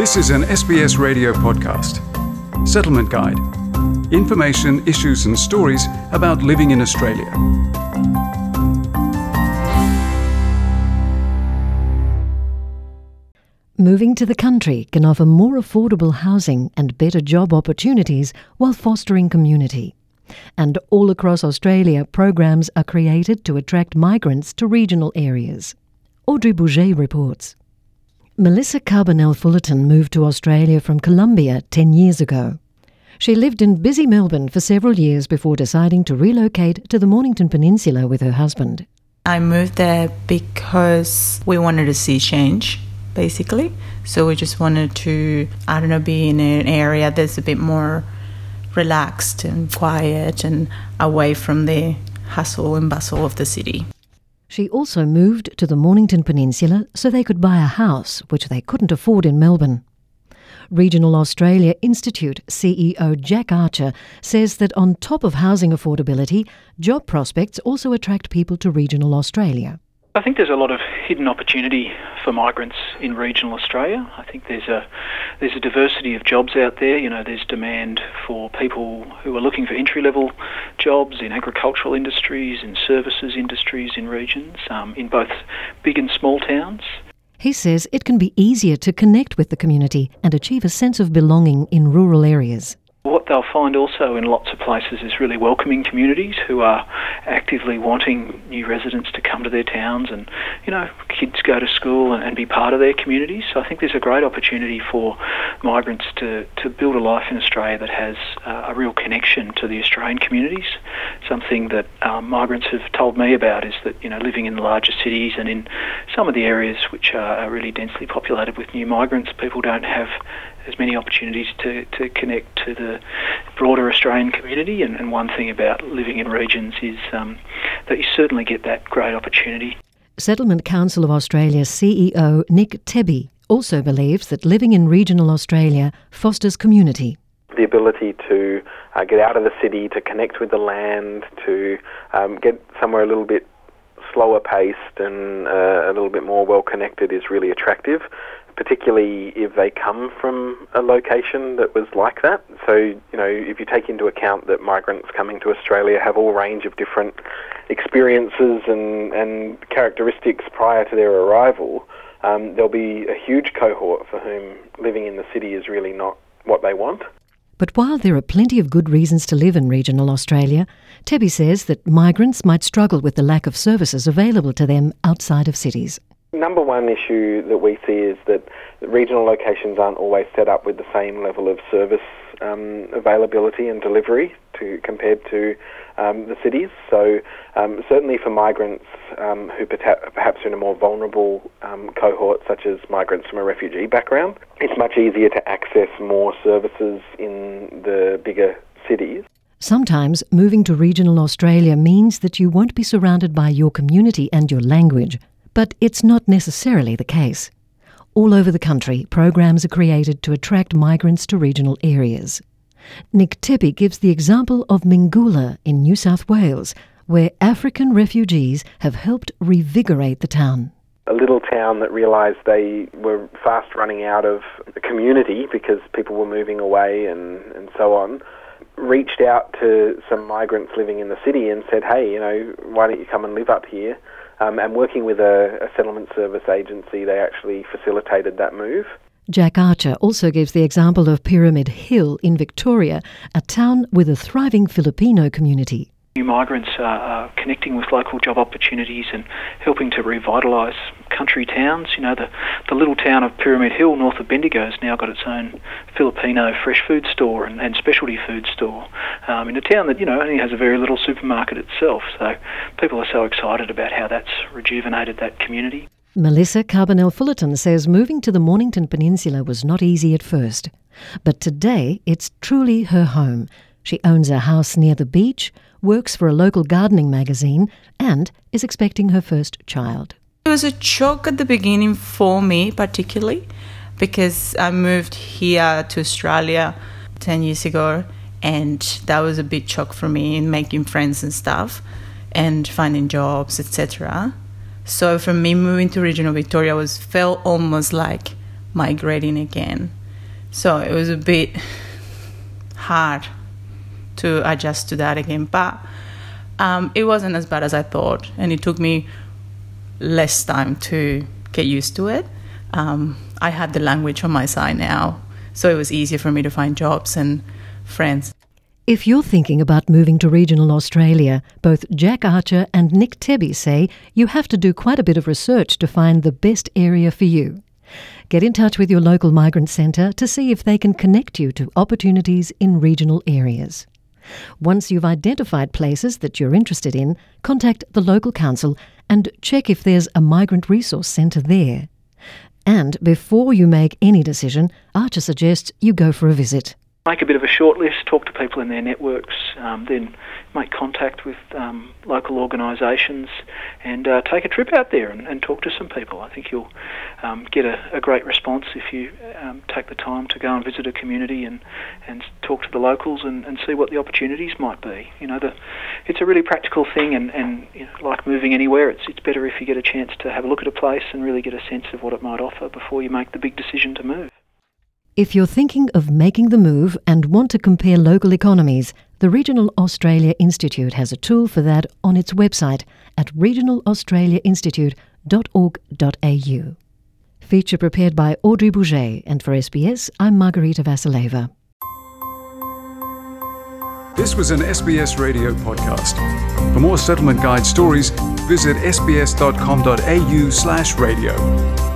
This is an SBS radio podcast. Settlement Guide. Information, issues, and stories about living in Australia. Moving to the country can offer more affordable housing and better job opportunities while fostering community. And all across Australia, programs are created to attract migrants to regional areas. Audrey Bourget reports. Melissa Carbonell Fullerton moved to Australia from Colombia 10 years ago. She lived in busy Melbourne for several years before deciding to relocate to the Mornington Peninsula with her husband. I moved there because we wanted to see change, basically. So we just wanted to, I don't know, be in an area that's a bit more relaxed and quiet and away from the hustle and bustle of the city. She also moved to the Mornington Peninsula so they could buy a house, which they couldn't afford in Melbourne. Regional Australia Institute CEO Jack Archer says that on top of housing affordability, job prospects also attract people to regional Australia. I think there's a lot of hidden opportunity for migrants in regional Australia. I think there's a there's a diversity of jobs out there. You know, there's demand for people who are looking for entry level jobs in agricultural industries, in services industries, in regions, um, in both big and small towns. He says it can be easier to connect with the community and achieve a sense of belonging in rural areas. What they'll find also in lots of places is really welcoming communities who are actively wanting new residents to come to their towns and, you know, kids go to school and, and be part of their communities. So I think there's a great opportunity for migrants to, to build a life in Australia that has uh, a real connection to the Australian communities. Something that um, migrants have told me about is that, you know, living in the larger cities and in some of the areas which are, really densely populated with new migrants, people don't have as many opportunities to, to connect to the broader Australian community. And, and one thing about living in regions is um, that you certainly get that great opportunity. Settlement Council of Australia CEO Nick Tebbey also believes that living in regional Australia fosters community. The ability to uh, get out of the city, to connect with the land, to um, get somewhere a little bit slower paced and uh, a little bit more well connected is really attractive particularly if they come from a location that was like that. So, you know, if you take into account that migrants coming to Australia have all range of different experiences and, and characteristics prior to their arrival, um, there'll be a huge cohort for whom living in the city is really not what they want. But while there are plenty of good reasons to live in regional Australia, Tebbey says that migrants might struggle with the lack of services available to them outside of cities. Number one issue that we see is that regional locations aren't always set up with the same level of service um, availability and delivery to compared to um, the cities. So um, certainly for migrants um, who perhaps are in a more vulnerable um, cohort, such as migrants from a refugee background, it's much easier to access more services in the bigger cities. Sometimes moving to regional Australia means that you won't be surrounded by your community and your language. But it's not necessarily the case. All over the country, programs are created to attract migrants to regional areas. Nick Tebbey gives the example of Mingoola in New South Wales, where African refugees have helped revigorate the town. A little town that realised they were fast running out of the community because people were moving away and, and so on, reached out to some migrants living in the city and said, hey, you know, why don't you come and live up here? Um, and working with a, a settlement service agency, they actually facilitated that move. Jack Archer also gives the example of Pyramid Hill in Victoria, a town with a thriving Filipino community. New migrants are, connecting with local job opportunities and helping to revitalise country towns. You know, the, the little town of Pyramid Hill north of Bendigo has now got its own Filipino fresh food store and, and specialty food store um, in a town that, you know, only has a very little supermarket itself. So people are so excited about how that's rejuvenated that community. Melissa Carbonell Fullerton says moving to the Mornington Peninsula was not easy at first. But today it's truly her home. She owns a house near the beach, works for a local gardening magazine, and is expecting her first child. It was a shock at the beginning for me, particularly, because I moved here to Australia 10 years ago, and that was a big shock for me in making friends and stuff and finding jobs, etc. So for me, moving to regional Victoria was felt almost like migrating again. So it was a bit hard to adjust to that again. But um, it wasn't as bad as I thought, and it took me less time to get used to it. Um, I had the language on my side now, so it was easier for me to find jobs and friends. If you're thinking about moving to regional Australia, both Jack Archer and Nick Tebbey say you have to do quite a bit of research to find the best area for you. Get in touch with your local migrant centre to see if they can connect you to opportunities in regional areas. Once you've identified places that you're interested in, contact the local council and check if there's a migrant resource centre there. And before you make any decision, Archer suggests you go for a visit make a bit of a short list, talk to people in their networks, um, then make contact with um, local organisations and uh, take a trip out there and, and, talk to some people. I think you'll um, get a, a, great response if you um, take the time to go and visit a community and, and talk to the locals and, and see what the opportunities might be. You know, the, it's a really practical thing and, and you know, like moving anywhere, it's, it's better if you get a chance to have a look at a place and really get a sense of what it might offer before you make the big decision to move. If you're thinking of making the move and want to compare local economies, the Regional Australia Institute has a tool for that on its website at regionalaustraliainstitute.org.au. Feature prepared by Audrey Bourget, and for SBS, I'm Margarita Vasileva. This was an SBS radio podcast. For more settlement guide stories, visit sbs.com.au/radio.